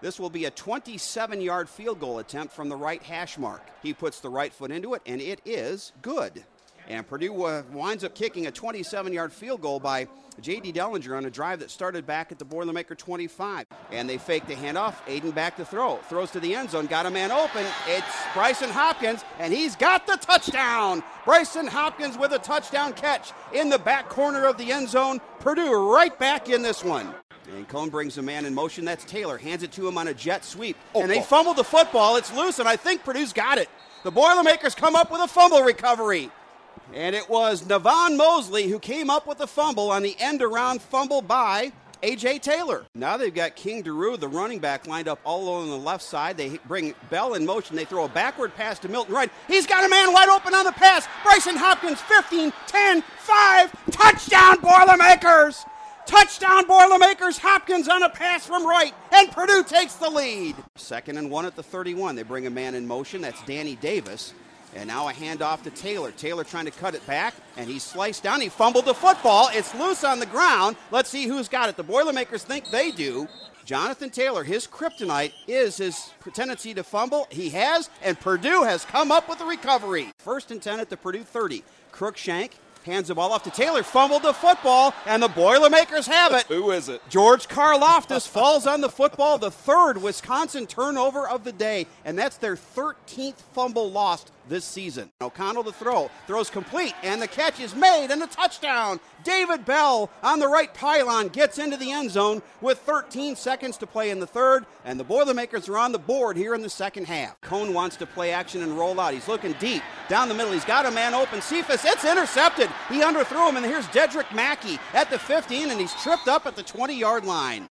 This will be a 27 yard field goal attempt from the right hash mark. He puts the right foot into it, and it is good. And Purdue winds up kicking a 27 yard field goal by J.D. Dellinger on a drive that started back at the Boilermaker 25. And they fake the handoff. Aidan back to throw. Throws to the end zone. Got a man open. It's Brycen Hopkins, and he's got the touchdown. Brycen Hopkins with a touchdown catch in the back corner of the end zone. Purdue right back in this one. And Coan brings a man in motion. That's Taylor. Hands it to him on a jet sweep. Oh, and they oh. fumbled the football. It's loose, and I think Purdue's got it. The Boilermakers come up with a fumble recovery. And it was Navon Mosley who came up with the fumble on the end around fumble by A.J. Taylor. Now they've got King Doerue, the running back, lined up all on the left side. They bring Bell in motion. They throw a backward pass to Milton Wright. He's got a man wide open on the pass. Brycen Hopkins, 15, 10, 5. Touchdown, Boilermakers! Touchdown, Boilermakers. Hopkins on a pass from Wright, and Purdue takes the lead. Second and one at the 31. They bring a man in motion. That's Danny Davis. And now a handoff to Taylor. Taylor trying to cut it back, and he sliced down. He fumbled the football. It's loose on the ground. Let's see who's got it. The Boilermakers think they do. Jonathan Taylor, his kryptonite is his tendency to fumble. He has, and Purdue has come up with a recovery. First and 10 at the Purdue 30. Crookshank hands the ball off to Taylor, fumbled the football, and the Boilermakers have it. Who is it? George Karlaftis falls on the football, the third Wisconsin turnover of the day, and that's their 13th fumble lost this season. O'Connell to throw, throws complete, and the catch is made, and a touchdown. David Bell on the right pylon gets into the end zone with 13 seconds to play in the third, and the Boilermakers are on the board here in the second half. Coan wants to play action and roll out. He's looking deep down the middle. He's got a man open. Cephus, it's intercepted. He underthrew him, and here's Dedrick Mackey at the 15, and he's tripped up at the 20 yard line.